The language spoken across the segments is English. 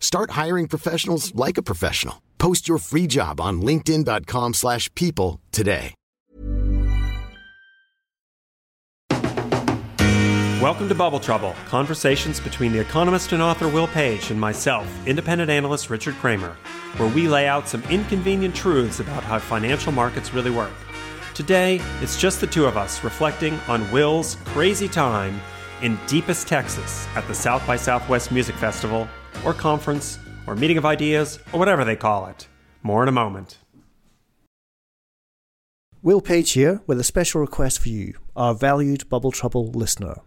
Start hiring professionals like a professional. Post your free job on linkedin.com/people slash people today. Welcome to Bubble Trouble, conversations between the economist and author Will Page and myself, independent analyst Richard Kramer, where we lay out some inconvenient truths about how financial markets really work. Today, it's just the two of us reflecting on Will's crazy time in deepest Texas at the South by Southwest Music Festival or conference or meeting of ideas or whatever they call it. More in a moment. Will Page here with a special request for you, our valued Bubble Trouble listener.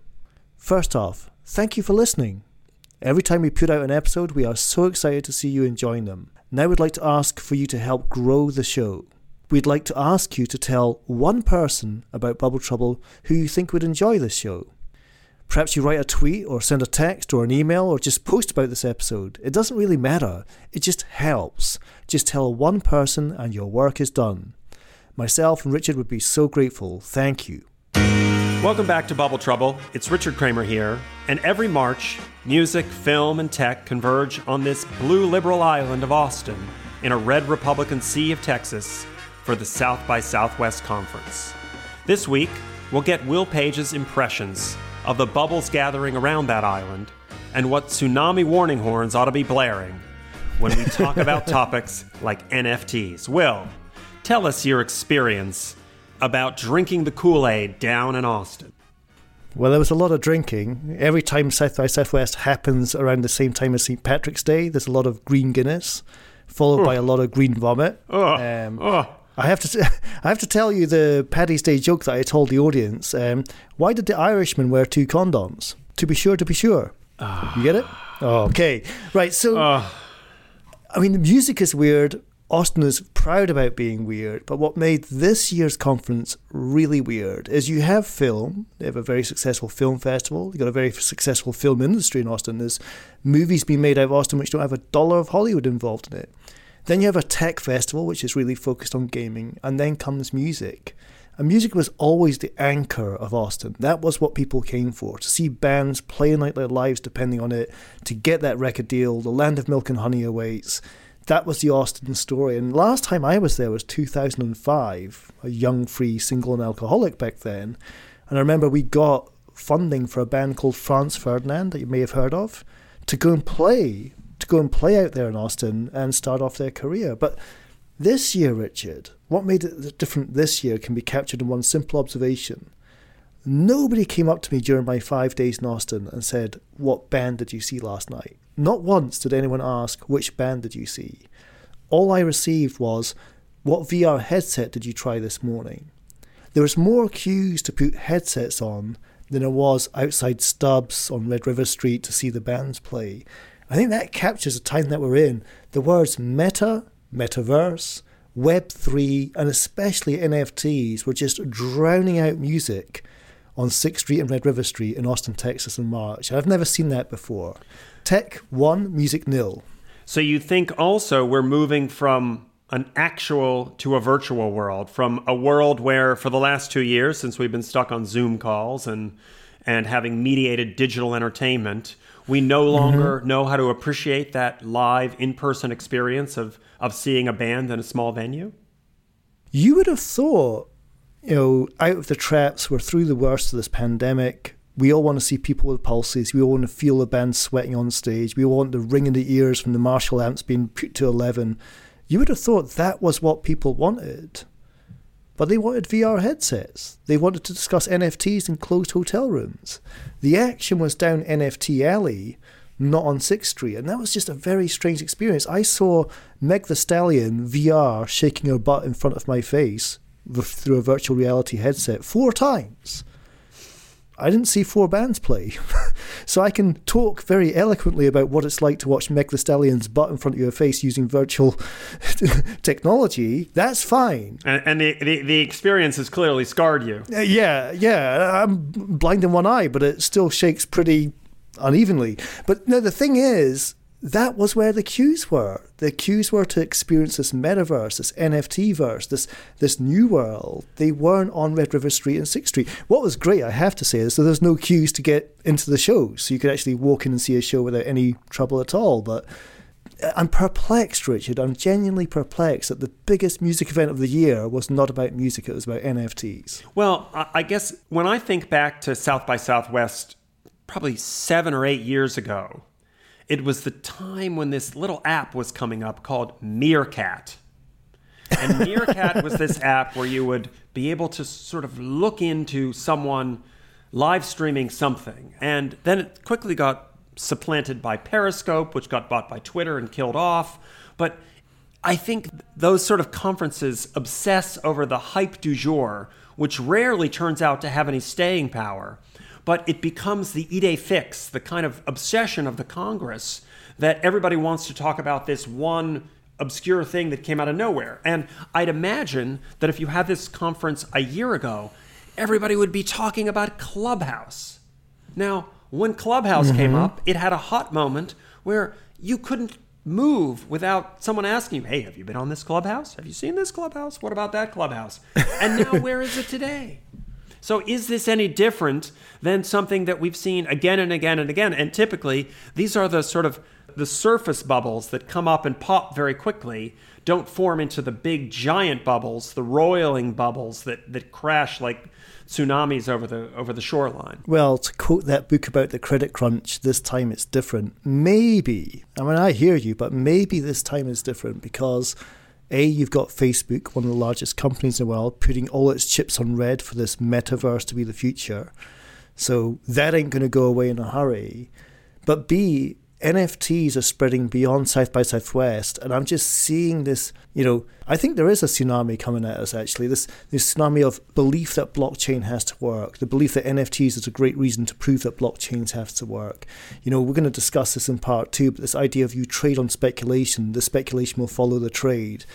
First off, thank you for listening. Every time we put out an episode, we are so excited to see you enjoying them. Now we'd like to ask for you to help grow the show. We'd like to ask you to tell one person about Bubble Trouble who you think would enjoy this show. Perhaps you write a tweet or send a text or an email or just post about this episode. It doesn't really matter, it just helps. Just tell one person and your work is done. Myself and Richard would be so grateful. Thank you. Welcome back to Bubble Trouble. It's Richard Kramer here. And every March, music, film, and tech converge on this blue liberal island of Austin in a red Republican sea of Texas for the South by Southwest Conference. This week, we'll get Will Page's impressions of the bubbles gathering around that island and what tsunami warning horns ought to be blaring when we talk about topics like NFTs. Will, tell us your experience about drinking the Kool Aid down in Austin. Well, there was a lot of drinking. Every time South by Southwest happens around the same time as St. Patrick's Day, there's a lot of green Guinness, followed by a lot of green vomit. Um, I have to, I have to tell you the Paddy's Day joke that I told the audience. Um, why did the Irishman wear two condoms? To be sure, to be sure. You get it? Oh, okay, right. So, I mean, the music is weird. Austin is proud about being weird, but what made this year's conference really weird is you have film. They have a very successful film festival. You've got a very successful film industry in Austin. There's movies being made out of Austin which don't have a dollar of Hollywood involved in it. Then you have a tech festival, which is really focused on gaming, and then comes music. And music was always the anchor of Austin. That was what people came for to see bands playing like their lives depending on it, to get that record deal. The land of milk and honey awaits. That was the Austin story. And last time I was there was 2005, a young, free, single, and alcoholic back then. And I remember we got funding for a band called Franz Ferdinand that you may have heard of to go and play to go and play out there in Austin and start off their career. But this year, Richard, what made it different this year can be captured in one simple observation. Nobody came up to me during my five days in Austin and said, What band did you see last night? Not once did anyone ask, Which band did you see? All I received was, What VR headset did you try this morning? There was more queues to put headsets on than there was outside Stubb's on Red River Street to see the bands play. I think that captures the time that we're in. The words meta, metaverse, Web3, and especially NFTs were just drowning out music on 6th Street and Red River Street in Austin, Texas in March. I've never seen that before. Tech 1, music nil. So you think also we're moving from an actual to a virtual world, from a world where for the last two years, since we've been stuck on Zoom calls and and having mediated digital entertainment, we no longer mm-hmm. know how to appreciate that live in-person experience of of seeing a band in a small venue. You would have thought, you know, out of the traps, we're through the worst of this pandemic. We all want to see people with pulses. We all want to feel the band sweating on stage. We want the ring in the ears from the Marshall amps being put to 11. You would have thought that was what people wanted. But they wanted VR headsets. They wanted to discuss NFTs in closed hotel rooms. The action was down NFT Alley, not on 6th Street. And that was just a very strange experience. I saw Meg the Stallion VR shaking her butt in front of my face through a virtual reality headset four times. I didn't see four bands play. so I can talk very eloquently about what it's like to watch Meg the Stallion's butt in front of your face using virtual technology. That's fine. And, and the, the, the, experience has clearly scarred you. Uh, yeah, yeah. I'm blind in one eye, but it still shakes pretty unevenly. But no, the thing is, that was where the queues were. The queues were to experience this metaverse, this NFT verse, this this new world. They weren't on Red River Street and Sixth Street. What was great, I have to say, is that there's no queues to get into the show, so you could actually walk in and see a show without any trouble at all. But I'm perplexed, Richard. I'm genuinely perplexed that the biggest music event of the year was not about music; it was about NFTs. Well, I guess when I think back to South by Southwest, probably seven or eight years ago it was the time when this little app was coming up called Meerkat. And Meerkat was this app where you would be able to sort of look into someone live streaming something. And then it quickly got supplanted by Periscope, which got bought by Twitter and killed off. But I think those sort of conferences obsess over the hype du jour, which rarely turns out to have any staying power but it becomes the idée fixe, the kind of obsession of the Congress that everybody wants to talk about this one obscure thing that came out of nowhere. And I'd imagine that if you had this conference a year ago, everybody would be talking about Clubhouse. Now, when Clubhouse mm-hmm. came up, it had a hot moment where you couldn't move without someone asking you, hey, have you been on this Clubhouse? Have you seen this Clubhouse? What about that Clubhouse? And now, where is it today? So, is this any different than something that we've seen again and again and again? And typically, these are the sort of the surface bubbles that come up and pop very quickly, don't form into the big giant bubbles, the roiling bubbles that, that crash like tsunamis over the over the shoreline. Well, to quote that book about the credit crunch, this time it's different. Maybe. I mean I hear you, but maybe this time is different because a, you've got Facebook, one of the largest companies in the world, putting all its chips on red for this metaverse to be the future. So that ain't going to go away in a hurry. But B, NFTs are spreading beyond South by Southwest, and I'm just seeing this. You know, I think there is a tsunami coming at us. Actually, this this tsunami of belief that blockchain has to work, the belief that NFTs is a great reason to prove that blockchains have to work. You know, we're going to discuss this in part two, but this idea of you trade on speculation, the speculation will follow the trade.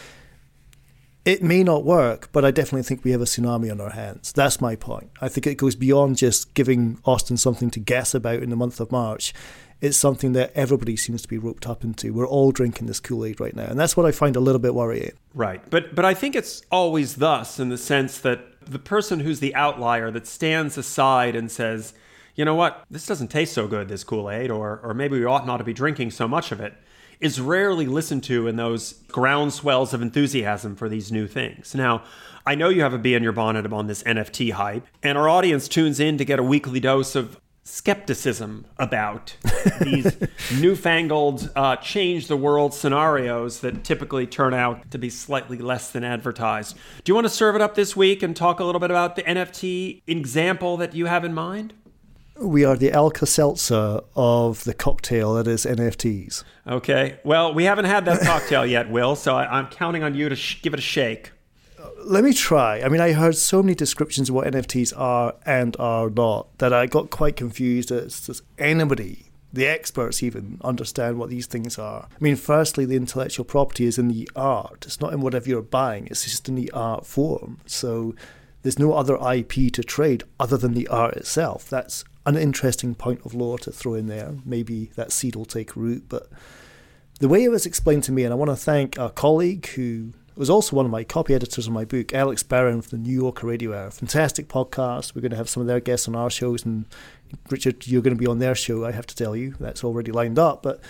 It may not work, but I definitely think we have a tsunami on our hands. That's my point. I think it goes beyond just giving Austin something to guess about in the month of March it's something that everybody seems to be roped up into. We're all drinking this Kool Aid right now, and that's what I find a little bit worrying. Right, but but I think it's always thus in the sense that the person who's the outlier that stands aside and says, you know what, this doesn't taste so good, this Kool Aid, or or maybe we ought not to be drinking so much of it, is rarely listened to in those groundswells of enthusiasm for these new things. Now. I know you have a bee in your bonnet on this NFT hype, and our audience tunes in to get a weekly dose of skepticism about these newfangled uh, change the world scenarios that typically turn out to be slightly less than advertised. Do you want to serve it up this week and talk a little bit about the NFT example that you have in mind? We are the Alka Seltzer of the cocktail that is NFTs. Okay. Well, we haven't had that cocktail yet, Will, so I, am counting on you to sh- give it a shake let me try. I mean, I heard so many descriptions of what NFTs are and are not that I got quite confused. As does anybody, the experts even, understand what these things are? I mean, firstly, the intellectual property is in the art. It's not in whatever you're buying. It's just in the art form. So there's no other IP to trade other than the art itself. That's an interesting point of law to throw in there. Maybe that seed will take root, but the way it was explained to me, and I want to thank a colleague who was also one of my copy editors on my book, Alex Barron from the New Yorker Radio Hour. Fantastic podcast. We're going to have some of their guests on our shows, and Richard, you're going to be on their show. I have to tell you, that's already lined up. But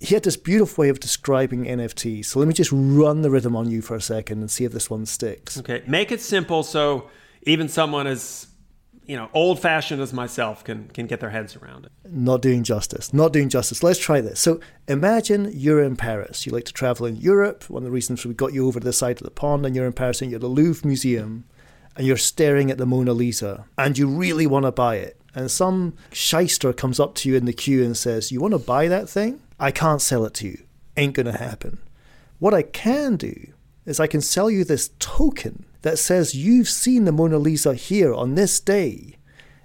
he had this beautiful way of describing NFTs. So let me just run the rhythm on you for a second and see if this one sticks. Okay, make it simple so even someone as you know, old fashioned as myself can can get their heads around it. Not doing justice. Not doing justice. Let's try this. So imagine you're in Paris. You like to travel in Europe. One of the reasons we got you over to the side of the pond, and you're in Paris and you're at the Louvre Museum, and you're staring at the Mona Lisa, and you really want to buy it. And some shyster comes up to you in the queue and says, "You want to buy that thing? I can't sell it to you. Ain't gonna happen." What I can do is I can sell you this token that says you've seen the Mona Lisa here on this day.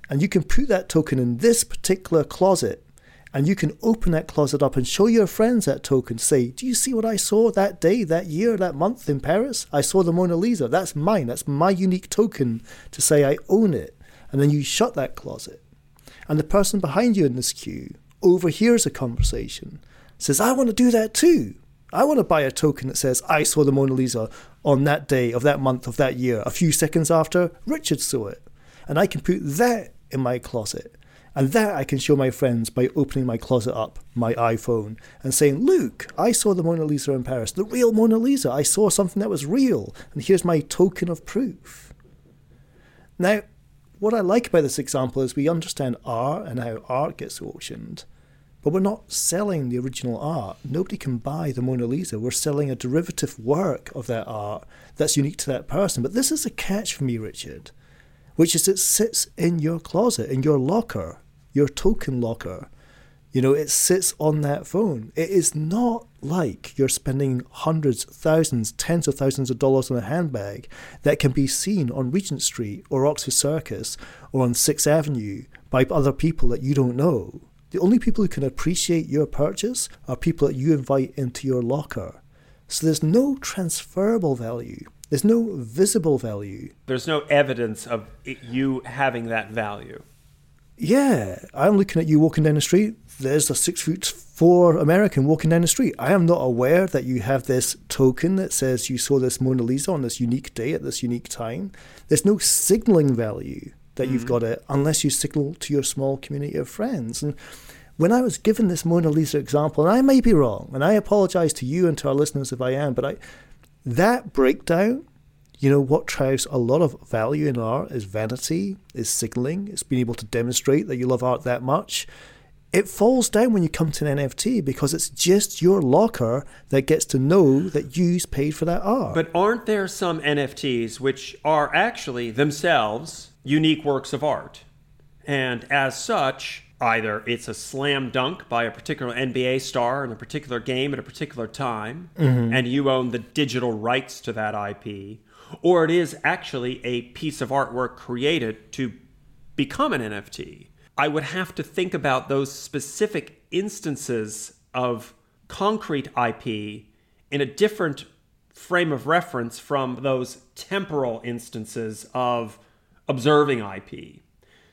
And you can put that token in this particular closet. And you can open that closet up and show your friends that token. Say, Do you see what I saw that day, that year, that month in Paris? I saw the Mona Lisa. That's mine. That's my unique token to say I own it. And then you shut that closet. And the person behind you in this queue overhears a conversation, says, I want to do that too. I want to buy a token that says I saw the Mona Lisa on that day of that month of that year. A few seconds after, Richard saw it. And I can put that in my closet. And that I can show my friends by opening my closet up, my iPhone, and saying, Look, I saw the Mona Lisa in Paris, the real Mona Lisa. I saw something that was real. And here's my token of proof. Now, what I like about this example is we understand art and how art gets auctioned. But we're not selling the original art. Nobody can buy the Mona Lisa. We're selling a derivative work of that art that's unique to that person. But this is a catch for me, Richard, which is it sits in your closet, in your locker, your token locker. You know, it sits on that phone. It is not like you're spending hundreds, thousands, tens of thousands of dollars on a handbag that can be seen on Regent Street or Oxford Circus or on Sixth Avenue by other people that you don't know. The only people who can appreciate your purchase are people that you invite into your locker. So there's no transferable value. There's no visible value. There's no evidence of it, you having that value. Yeah, I'm looking at you walking down the street. There's a six foot four American walking down the street. I am not aware that you have this token that says you saw this Mona Lisa on this unique day at this unique time. There's no signaling value that mm-hmm. you've got it unless you signal to your small community of friends. And when I was given this Mona Lisa example, and I may be wrong, and I apologize to you and to our listeners if I am, but I that breakdown, you know, what drives a lot of value in art is vanity, is signaling, it's being able to demonstrate that you love art that much. It falls down when you come to an NFT because it's just your locker that gets to know that you've paid for that art. But aren't there some NFTs which are actually themselves unique works of art? And as such, either it's a slam dunk by a particular NBA star in a particular game at a particular time, mm-hmm. and you own the digital rights to that IP, or it is actually a piece of artwork created to become an NFT. I would have to think about those specific instances of concrete IP in a different frame of reference from those temporal instances of observing IP.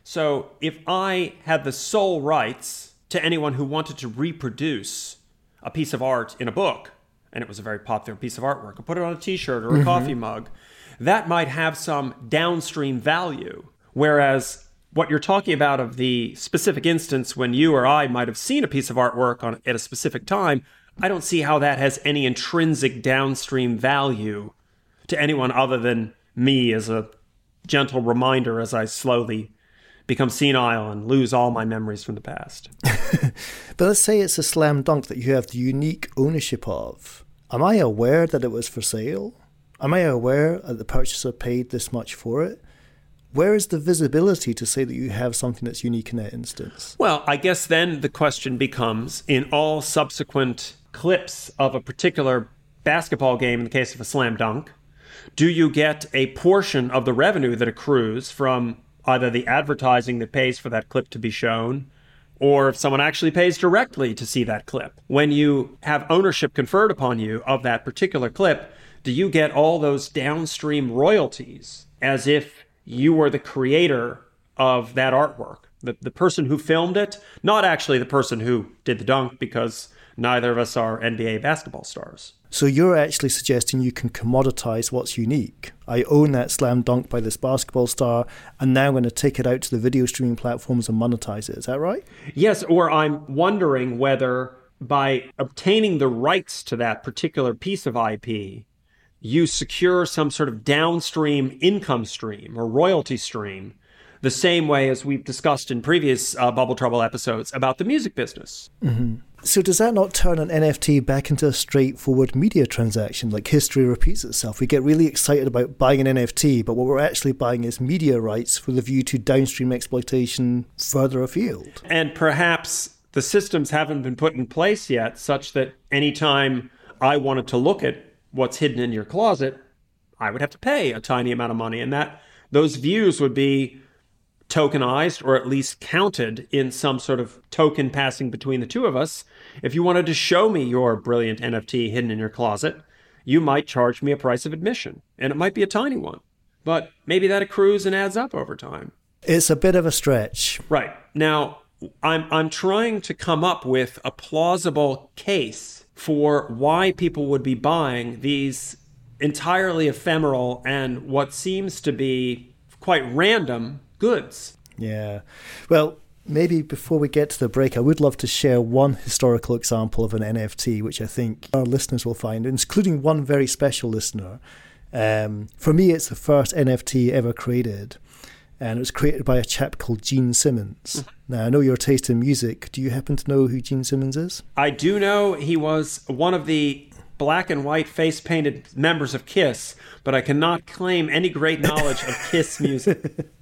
So if I had the sole rights to anyone who wanted to reproduce a piece of art in a book, and it was a very popular piece of artwork, or put it on a t shirt or a mm-hmm. coffee mug, that might have some downstream value. Whereas what you're talking about of the specific instance when you or I might have seen a piece of artwork on, at a specific time, I don't see how that has any intrinsic downstream value to anyone other than me as a gentle reminder as I slowly become senile and lose all my memories from the past. but let's say it's a slam dunk that you have the unique ownership of. Am I aware that it was for sale? Am I aware that the purchaser paid this much for it? Where is the visibility to say that you have something that's unique in that instance? Well, I guess then the question becomes in all subsequent clips of a particular basketball game, in the case of a slam dunk, do you get a portion of the revenue that accrues from either the advertising that pays for that clip to be shown or if someone actually pays directly to see that clip. When you have ownership conferred upon you of that particular clip, do you get all those downstream royalties as if you were the creator of that artwork? The, the person who filmed it, not actually the person who did the dunk, because neither of us are NBA basketball stars. So you're actually suggesting you can commoditize what's unique. I own that slam dunk by this basketball star, and now I'm going to take it out to the video streaming platforms and monetize it. Is that right? Yes, or I'm wondering whether by obtaining the rights to that particular piece of IP, you secure some sort of downstream income stream or royalty stream the same way as we've discussed in previous uh, Bubble Trouble episodes about the music business. Mm-hmm. So, does that not turn an NFT back into a straightforward media transaction? Like history repeats itself. We get really excited about buying an NFT, but what we're actually buying is media rights with a view to downstream exploitation further afield. And perhaps the systems haven't been put in place yet, such that anytime I wanted to look at what's hidden in your closet, I would have to pay a tiny amount of money. And that those views would be tokenized or at least counted in some sort of token passing between the two of us. If you wanted to show me your brilliant NFT hidden in your closet, you might charge me a price of admission, and it might be a tiny one, but maybe that accrues and adds up over time. It's a bit of a stretch. Right. Now, I'm I'm trying to come up with a plausible case for why people would be buying these entirely ephemeral and what seems to be quite random goods. Yeah. Well, maybe before we get to the break, I would love to share one historical example of an NFT, which I think our listeners will find, including one very special listener. Um, for me, it's the first NFT ever created, and it was created by a chap called Gene Simmons. Mm-hmm. Now, I know your taste in music. Do you happen to know who Gene Simmons is? I do know he was one of the black and white face painted members of Kiss, but I cannot claim any great knowledge of Kiss music.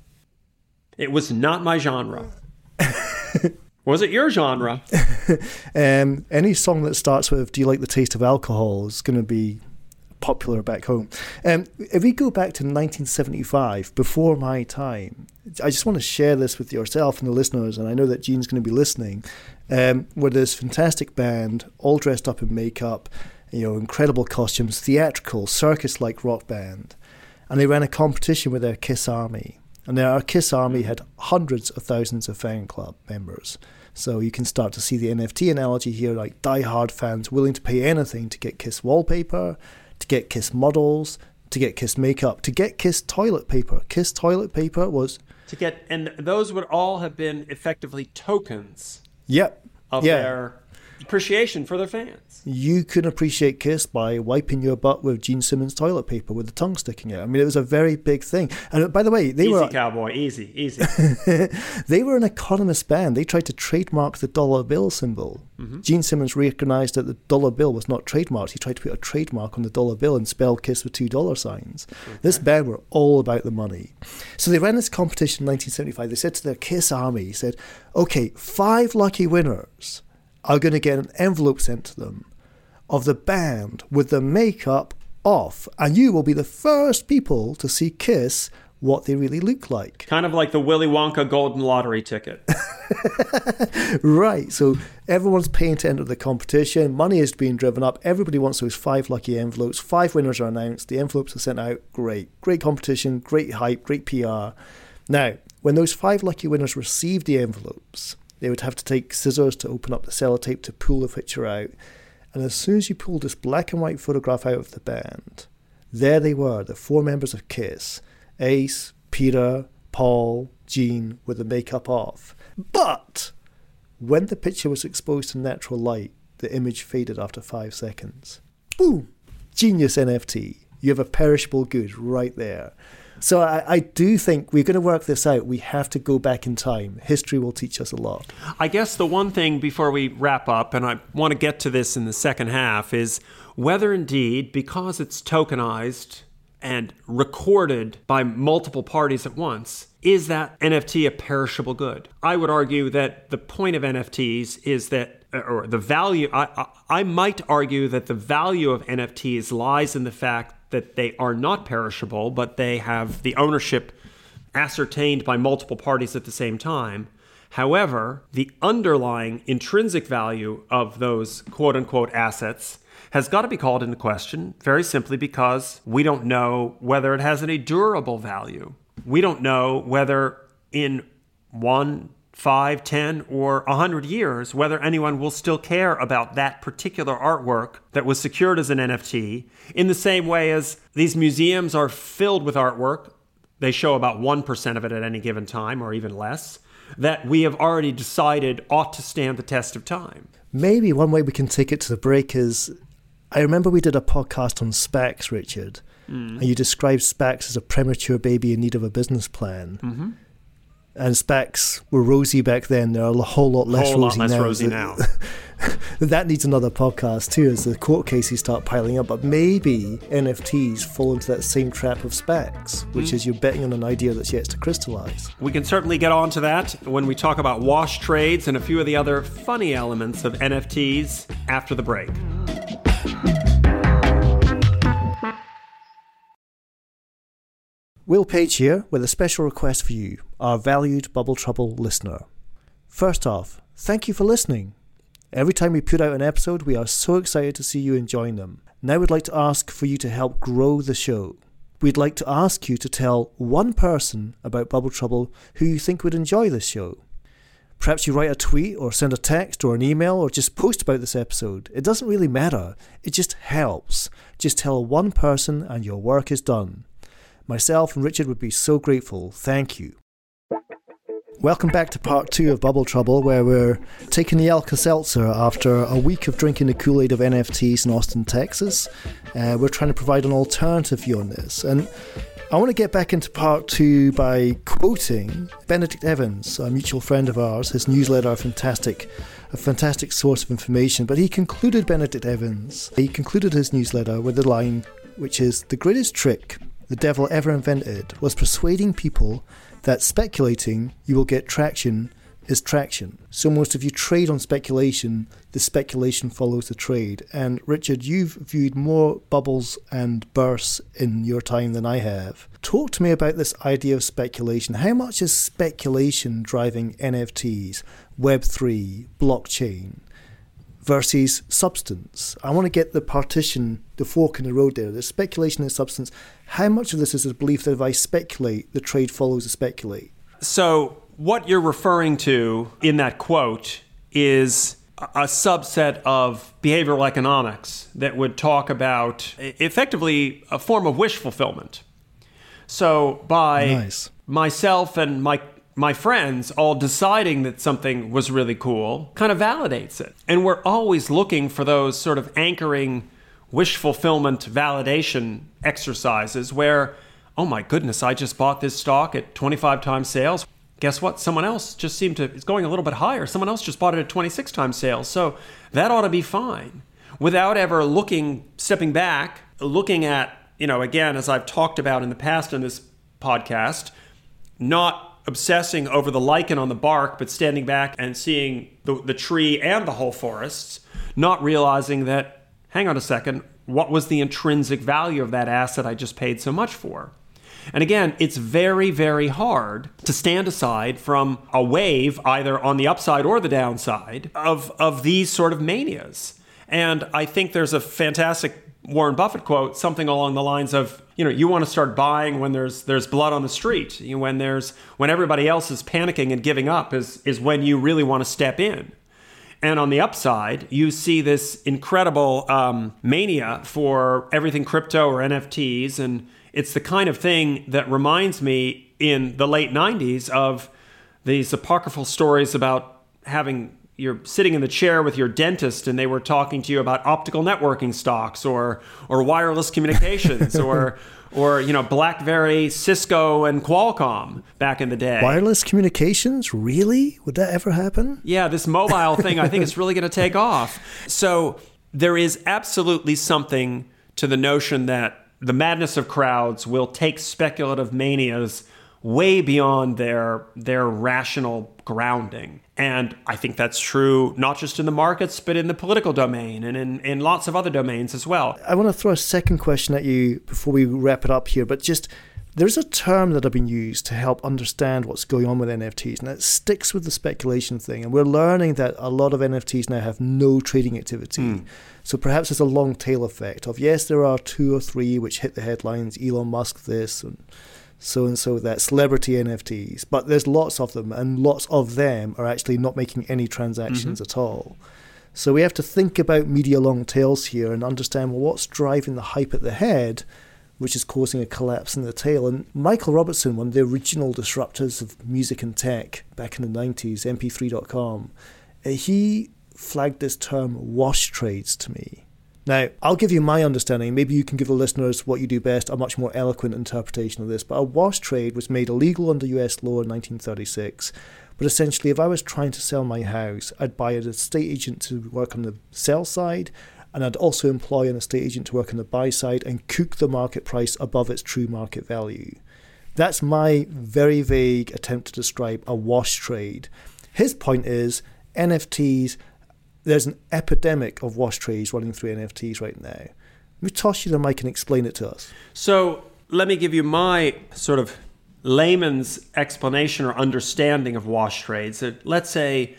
It was not my genre. was it your genre? um, any song that starts with "Do you like the taste of alcohol?" is going to be popular back home. Um, if we go back to 1975, before my time, I just want to share this with yourself and the listeners, and I know that Gene's going to be listening. Um, where this fantastic band, all dressed up in makeup, you know, incredible costumes, theatrical, circus-like rock band, and they ran a competition with their Kiss Army. And our Kiss Army had hundreds of thousands of fan club members. So you can start to see the NFT analogy here, like die-hard fans willing to pay anything to get Kiss wallpaper, to get Kiss models, to get Kiss makeup, to get Kiss toilet paper. Kiss toilet paper was to get, and those would all have been effectively tokens. Yep. Of yeah. their appreciation for their fans. You can appreciate Kiss by wiping your butt with Gene Simmons toilet paper with the tongue sticking out. I mean, it was a very big thing. And by the way, they easy, were cowboy, easy, easy. they were an economist band. They tried to trademark the dollar bill symbol. Mm-hmm. Gene Simmons recognized that the dollar bill was not trademarked. He tried to put a trademark on the dollar bill and spell Kiss with two dollar signs. Okay. This band were all about the money. So they ran this competition in 1975. They said to their Kiss army, he said, "Okay, five lucky winners." Are going to get an envelope sent to them of the band with the makeup off, and you will be the first people to see Kiss what they really look like. Kind of like the Willy Wonka golden lottery ticket. right. So everyone's paying to enter the competition. Money is being driven up. Everybody wants those five lucky envelopes. Five winners are announced. The envelopes are sent out. Great. Great competition. Great hype. Great PR. Now, when those five lucky winners receive the envelopes, they would have to take scissors to open up the sellotape to pull the picture out. And as soon as you pulled this black and white photograph out of the band, there they were, the four members of Kiss Ace, Peter, Paul, Gene, with the makeup off. But when the picture was exposed to natural light, the image faded after five seconds. Boom! Genius NFT. You have a perishable good right there. So I, I, do think we're going to work this out. We have to go back in time. History will teach us a lot. I guess the one thing before we wrap up, and I want to get to this in the second half, is whether indeed, because it's tokenized and recorded by multiple parties at once, is that NFT a perishable good? I would argue that the point of NFTs is that or the value I, I, I might argue that the value of NFTs lies in the fact that they are not perishable, but they have the ownership ascertained by multiple parties at the same time. However, the underlying intrinsic value of those quote unquote assets has got to be called into question very simply because we don't know whether it has any durable value. We don't know whether in one, five, ten, or a hundred years, whether anyone will still care about that particular artwork that was secured as an NFT, in the same way as these museums are filled with artwork. They show about 1% of it at any given time, or even less, that we have already decided ought to stand the test of time. Maybe one way we can take it to the break is I remember we did a podcast on SPACs, Richard, mm. and you described SPACs as a premature baby in need of a business plan. Mm-hmm And SPACs were rosy back then. They're a whole lot less whole rosy lot less now. rosy now. that needs another podcast too, as the court cases start piling up. But maybe NFTs fall into that same trap of SPACs, which mm. is you're betting on an idea that's yet to crystallize. We can certainly get on to that when we talk about wash trades and a few of the other funny elements of NFTs after the break. Will Page here with a special request for you, our valued Bubble Trouble listener. First off, thank you for listening. Every time we put out an episode, we are so excited to see you enjoying them. Now we'd like to ask for you to help grow the show. We'd like to ask you to tell one person about Bubble Trouble who you think would enjoy this show. Perhaps you write a tweet or send a text or an email or just post about this episode. It doesn't really matter, it just helps. Just tell one person and your work is done. Myself and Richard would be so grateful. Thank you. Welcome back to part two of Bubble Trouble, where we're taking the Alka Seltzer after a week of drinking the Kool Aid of NFTs in Austin, Texas. Uh, we're trying to provide an alternative view on this. And I want to get back into part two by quoting Benedict Evans, a mutual friend of ours. His newsletter, a fantastic, a fantastic source of information. But he concluded Benedict Evans. He concluded his newsletter with the line, which is the greatest trick the devil ever invented was persuading people that speculating you will get traction is traction. So most if you trade on speculation, the speculation follows the trade. And Richard, you've viewed more bubbles and bursts in your time than I have. Talk to me about this idea of speculation. How much is speculation driving NFTs, Web3, blockchain? Versus substance. I want to get the partition, the fork in the road there. There's speculation and substance. How much of this is a belief that if I speculate, the trade follows the speculate? So, what you're referring to in that quote is a subset of behavioral economics that would talk about effectively a form of wish fulfillment. So, by nice. myself and my my friends all deciding that something was really cool kind of validates it. And we're always looking for those sort of anchoring wish fulfillment validation exercises where, oh my goodness, I just bought this stock at 25 times sales. Guess what? Someone else just seemed to, it's going a little bit higher. Someone else just bought it at 26 times sales. So that ought to be fine without ever looking, stepping back, looking at, you know, again, as I've talked about in the past in this podcast, not obsessing over the lichen on the bark, but standing back and seeing the, the tree and the whole forests, not realizing that, hang on a second, what was the intrinsic value of that asset I just paid so much for? And again, it's very, very hard to stand aside from a wave, either on the upside or the downside, of, of these sort of manias. And I think there's a fantastic Warren Buffett quote, something along the lines of, you know, you want to start buying when there's there's blood on the street. You when there's when everybody else is panicking and giving up is is when you really want to step in. And on the upside, you see this incredible um, mania for everything crypto or NFTs, and it's the kind of thing that reminds me in the late '90s of these apocryphal stories about having you're sitting in the chair with your dentist and they were talking to you about optical networking stocks or or wireless communications or or you know BlackBerry, Cisco and Qualcomm back in the day. Wireless communications? Really? Would that ever happen? Yeah, this mobile thing I think is really going to take off. So there is absolutely something to the notion that the madness of crowds will take speculative manias way beyond their their rational grounding. And I think that's true not just in the markets, but in the political domain and in, in lots of other domains as well. I want to throw a second question at you before we wrap it up here, but just there's a term that I've been used to help understand what's going on with NFTs, and it sticks with the speculation thing. And we're learning that a lot of NFTs now have no trading activity. Mm. So perhaps it's a long tail effect of yes, there are two or three which hit the headlines, Elon Musk this and so and so that celebrity NFTs, but there's lots of them, and lots of them are actually not making any transactions mm-hmm. at all. So we have to think about media long tails here and understand well, what's driving the hype at the head, which is causing a collapse in the tail. And Michael Robertson, one of the original disruptors of music and tech back in the 90s, MP3.com, uh, he flagged this term wash trades to me. Now, I'll give you my understanding. Maybe you can give the listeners what you do best, a much more eloquent interpretation of this. But a wash trade was made illegal under US law in 1936. But essentially, if I was trying to sell my house, I'd buy an estate agent to work on the sell side, and I'd also employ an estate agent to work on the buy side and cook the market price above its true market value. That's my very vague attempt to describe a wash trade. His point is NFTs, there's an epidemic of wash trades running through NFTs right now. Let you the mic and explain it to us. So let me give you my sort of layman's explanation or understanding of wash trades. Let's say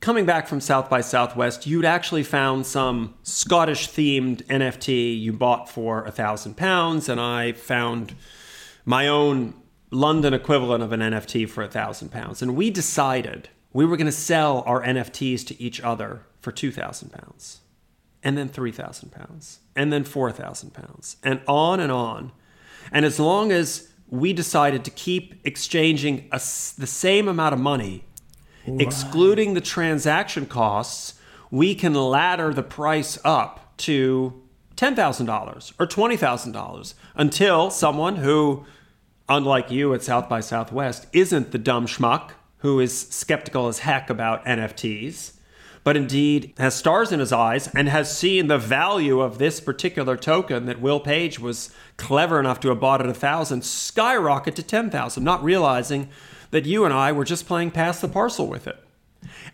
coming back from South by Southwest, you'd actually found some Scottish themed NFT you bought for a thousand pounds, and I found my own London equivalent of an NFT for a thousand pounds. And we decided we were going to sell our NFTs to each other for two thousand pounds, and then three thousand pounds, and then four thousand pounds, and on and on. And as long as we decided to keep exchanging a, the same amount of money excluding the transaction costs, we can ladder the price up to $10,000 or $20,000 until someone who, unlike you at South by Southwest, isn't the dumb schmuck who is skeptical as heck about NFTs, but indeed has stars in his eyes and has seen the value of this particular token that Will Page was clever enough to have bought at a thousand skyrocket to 10,000, not realizing that you and I were just playing pass the parcel with it.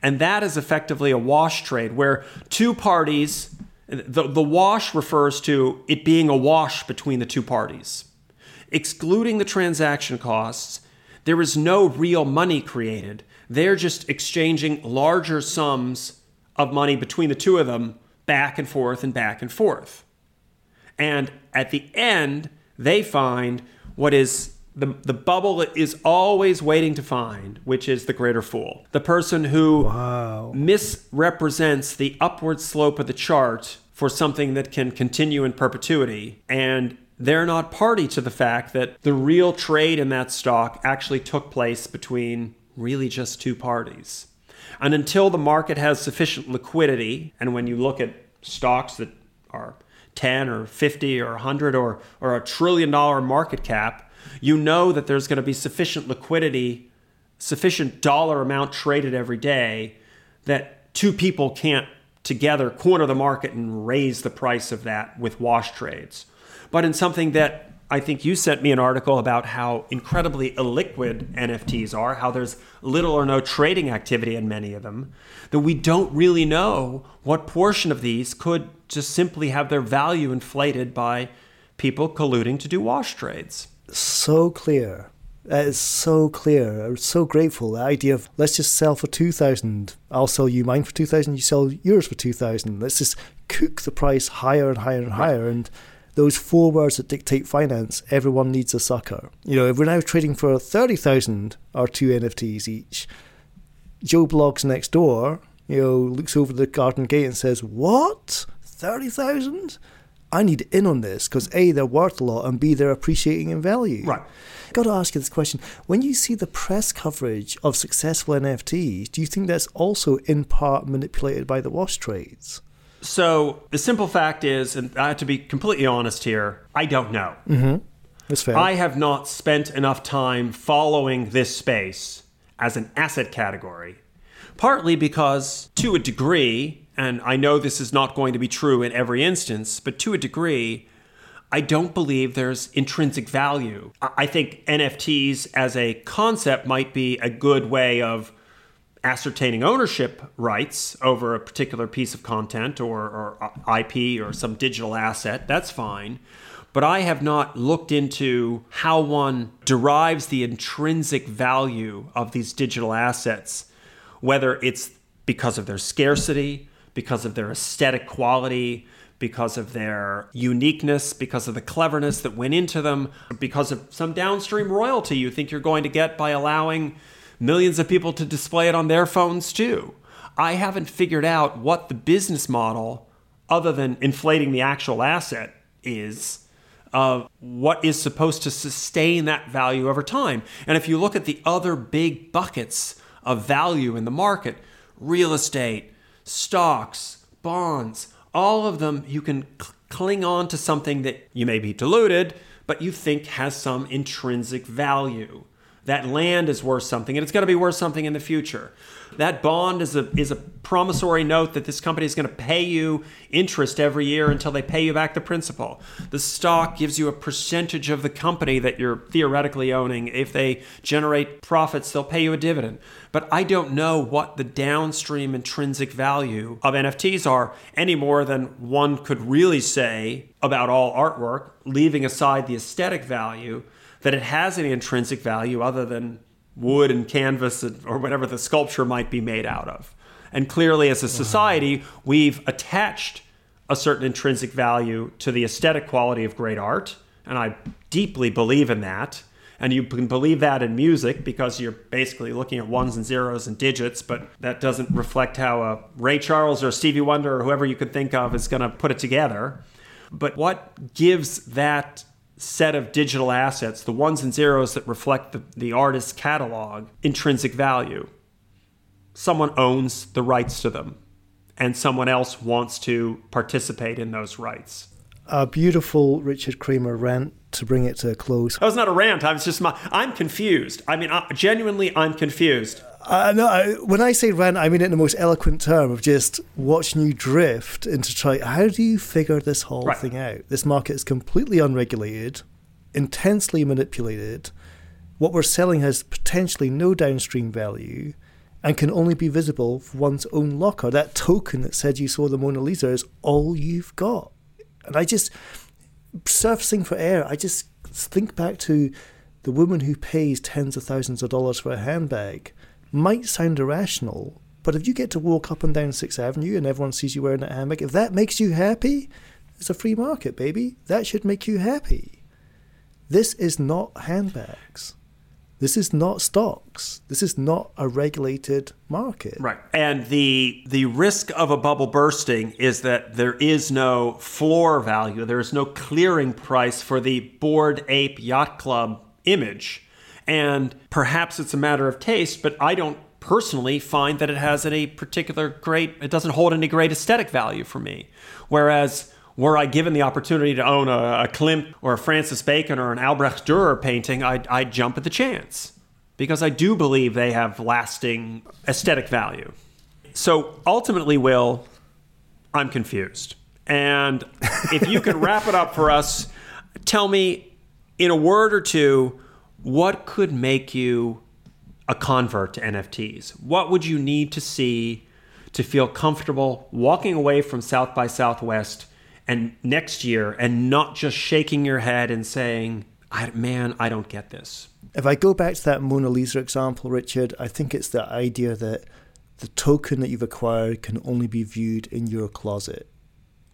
And that is effectively a wash trade where two parties, the, the wash refers to it being a wash between the two parties. Excluding the transaction costs, there is no real money created. They're just exchanging larger sums of money between the two of them back and forth and back and forth. And at the end, they find what is the, the bubble is always waiting to find, which is the greater fool. The person who wow. misrepresents the upward slope of the chart for something that can continue in perpetuity. And they're not party to the fact that the real trade in that stock actually took place between really just two parties. And until the market has sufficient liquidity, and when you look at stocks that are 10 or 50 or 100 or, or a trillion dollar market cap, you know that there's going to be sufficient liquidity, sufficient dollar amount traded every day that two people can't together corner the market and raise the price of that with wash trades. But in something that I think you sent me an article about how incredibly illiquid NFTs are, how there's little or no trading activity in many of them, that we don't really know what portion of these could just simply have their value inflated by people colluding to do wash trades so clear. That is so clear. I'm so grateful. The idea of let's just sell for two thousand. I'll sell you mine for two thousand. You sell yours for two thousand. Let's just cook the price higher and higher and higher. And those four words that dictate finance. Everyone needs a sucker. You know, if we're now trading for thirty thousand or two NFTs each, Joe Bloggs next door. You know, looks over the garden gate and says, "What? Thirty thousand? I need in on this because A, they're worth a lot, and B, they're appreciating in value. Right. Got to ask you this question. When you see the press coverage of successful NFTs, do you think that's also in part manipulated by the wash trades? So the simple fact is, and I have to be completely honest here, I don't know. Mm-hmm. That's fair. I have not spent enough time following this space as an asset category, partly because, to a degree, and I know this is not going to be true in every instance, but to a degree, I don't believe there's intrinsic value. I think NFTs as a concept might be a good way of ascertaining ownership rights over a particular piece of content or, or, uh, IP or some digital asset. That's fine. But I have not looked into how one derives the intrinsic value of these digital assets, whether it's because of their scarcity, because of their aesthetic quality, because of their uniqueness, because of the cleverness that went into them, because of some downstream royalty you think you're going to get by allowing millions of people to display it on their phones too. I haven't figured out what the business model, other than inflating the actual asset, is of what is supposed to sustain that value over time. And if you look at the other big buckets of value in the market, real estate, stocks, bonds, all of them you can cl- cling on to something that you may be deluded, but you think has some intrinsic value. That land is worth something, and it's going to be worth something in the future. That bond is a is a promissory note that this company is going to pay you interest every year until they pay you back the principal. The stock gives you a percentage of the company that you're theoretically owning. If they generate profits, they'll pay you a dividend. But I don't know what the downstream intrinsic value of NFTs are any more than one could really say about all artwork, leaving aside the aesthetic value that it has any intrinsic value other than wood and canvas or whatever the sculpture might be made out of. And clearly, as a society, we've attached a certain intrinsic value to the aesthetic quality of great art. And I deeply believe in that. And you can believe that in music because you're basically looking at ones and zeros and digits, but that doesn't reflect how a Ray Charles or Stevie Wonder or whoever you could think of is going to put it together. But what gives that set of digital assets, the ones and zeros that reflect the, the artist's catalog, intrinsic value. Someone owns the rights to them, and someone else wants to participate in those rights. A beautiful Richard Kramer rant to bring it to a close. That was not a rant. I was just my. I'm confused. I mean, I, genuinely, I'm confused. Uh, no, I, when I say rant, I mean it in the most eloquent term of just watching you drift into try. How do you figure this whole right. thing out? This market is completely unregulated, intensely manipulated. What we're selling has potentially no downstream value and can only be visible for one's own locker. That token that said you saw the Mona Lisa is all you've got. And I just, surfacing for air, I just think back to the woman who pays tens of thousands of dollars for a handbag might sound irrational, but if you get to walk up and down Sixth Avenue and everyone sees you wearing a hammock, if that makes you happy, it's a free market, baby. That should make you happy. This is not handbags. This is not stocks. This is not a regulated market. Right. And the the risk of a bubble bursting is that there is no floor value. There is no clearing price for the Bored Ape Yacht Club image and perhaps it's a matter of taste, but I don't personally find that it has any particular great, it doesn't hold any great aesthetic value for me. Whereas, were I given the opportunity to own a, a Klimt or a Francis Bacon or an Albrecht Dürer painting, I'd, I'd jump at the chance because I do believe they have lasting aesthetic value. So ultimately, Will, I'm confused. And if you could wrap it up for us, tell me in a word or two what could make you a convert to NFTs? What would you need to see to feel comfortable walking away from South by Southwest and next year and not just shaking your head and saying, I, man, I don't get this? If I go back to that Mona Lisa example, Richard, I think it's the idea that the token that you've acquired can only be viewed in your closet.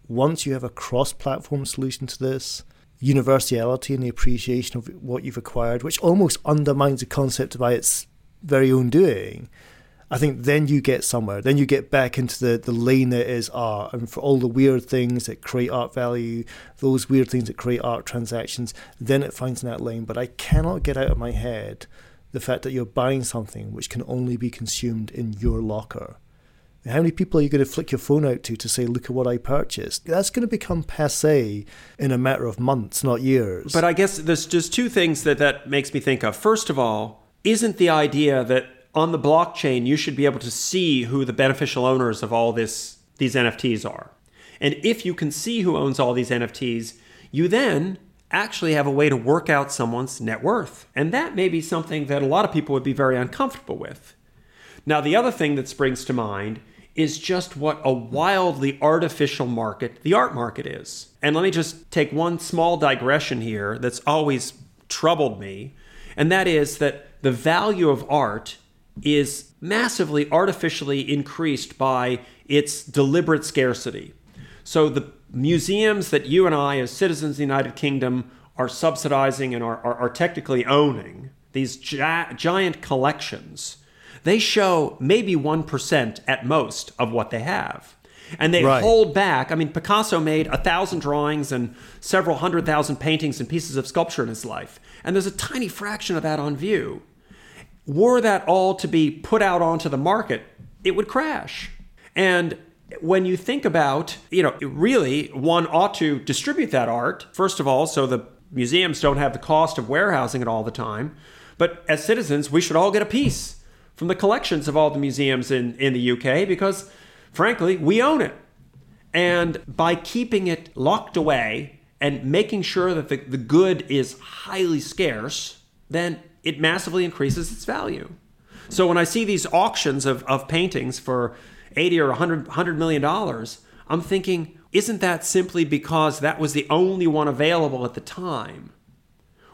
Once you have a cross platform solution to this, universality and the appreciation of what you've acquired, which almost undermines the concept by its very own doing, I think then you get somewhere. Then you get back into the, the lane that is art. And for all the weird things that create art value, those weird things that create art transactions, then it finds in that lane. But I cannot get out of my head the fact that you're buying something which can only be consumed in your locker. How many people are you going to flick your phone out to to say, look at what I purchased? That's going to become passe in a matter of months, not years. But I guess there's just two things that that makes me think of. First of all, isn't the idea that on the blockchain you should be able to see who the beneficial owners of all this these NFTs are? And if you can see who owns all these NFTs, you then actually have a way to work out someone's net worth. And that may be something that a lot of people would be very uncomfortable with. Now, the other thing that springs to mind is just what a wildly artificial market the art market is. And let me just take one small digression here that's always troubled me, and that is that the value of art is massively artificially increased by its deliberate scarcity. So the museums that you and I, as citizens of the United Kingdom, are subsidizing and are, are, are technically owning, these gi- giant collections, they show maybe 1% at most of what they have. And they right. hold back. I mean, Picasso made a thousand drawings and several hundred thousand paintings and pieces of sculpture in his life. And there's a tiny fraction of that on view. Were that all to be put out onto the market, it would crash. And when you think about, you know, really, one ought to distribute that art, first of all, so the museums don't have the cost of warehousing it all the time. But as citizens, we should all get a piece from the collections of all the museums in, in the UK because, frankly, we own it. And by keeping it locked away and making sure that the, the good is highly scarce, then it massively increases its value. So when I see these auctions of, of paintings for 80 or 100, 100 million dollars, I'm thinking, isn't that simply because that was the only one available at the time?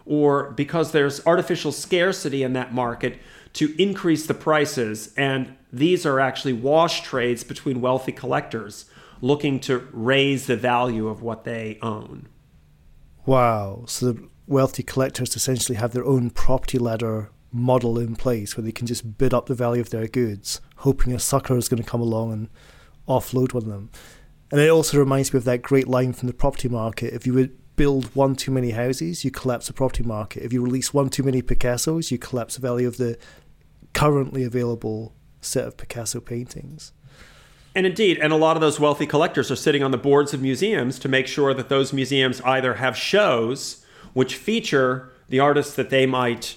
Or because there's artificial scarcity in that market to increase the prices, and these are actually wash trades between wealthy collectors looking to raise the value of what they own. Wow. So the wealthy collectors essentially have their own property ladder model in place where they can just bid up the value of their goods, hoping a sucker is going to come along and offload one of them. And it also reminds me of that great line from the property market. If you would build one too many houses, you collapse the property market. If you release one too many Picassos, you collapse the value of the currently available set of Picasso paintings. And indeed, and a lot of those wealthy collectors are sitting on the boards of museums to make sure that those museums either have shows which feature the artists that they might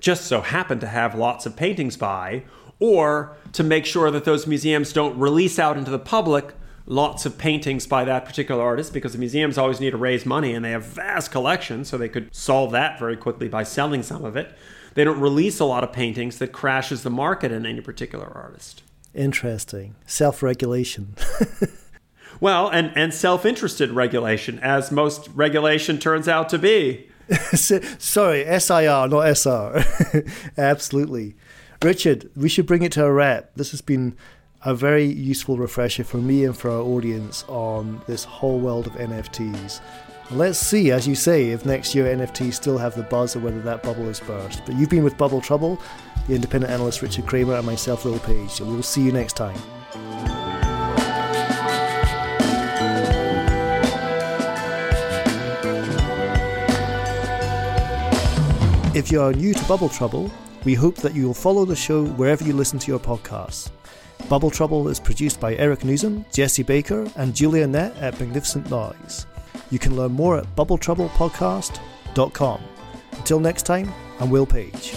just so happen to have lots of paintings by, or to make sure that those museums don't release out into the public lots of paintings by that particular artist because the museums always need to raise money and they have vast collections, so they could solve that very quickly by selling some of it. They don't release a lot of paintings that crashes the market in any particular artist. Interesting. Self regulation. well, and, and self interested regulation, as most regulation turns out to be. Sorry, SIR, not SR. Absolutely. Richard, we should bring it to a wrap. This has been a very useful refresher for me and for our audience on this whole world of NFTs. Let's see, as you say, if next year NFTs still have the buzz or whether that bubble has burst. But you've been with Bubble Trouble the independent analyst Richard Kramer, and myself, Will Page. And we will see you next time. If you are new to Bubble Trouble, we hope that you will follow the show wherever you listen to your podcasts. Bubble Trouble is produced by Eric Nuzum, Jesse Baker, and Julia Natt at Magnificent Noise. You can learn more at bubbletroublepodcast.com. Until next time, I'm Will Page.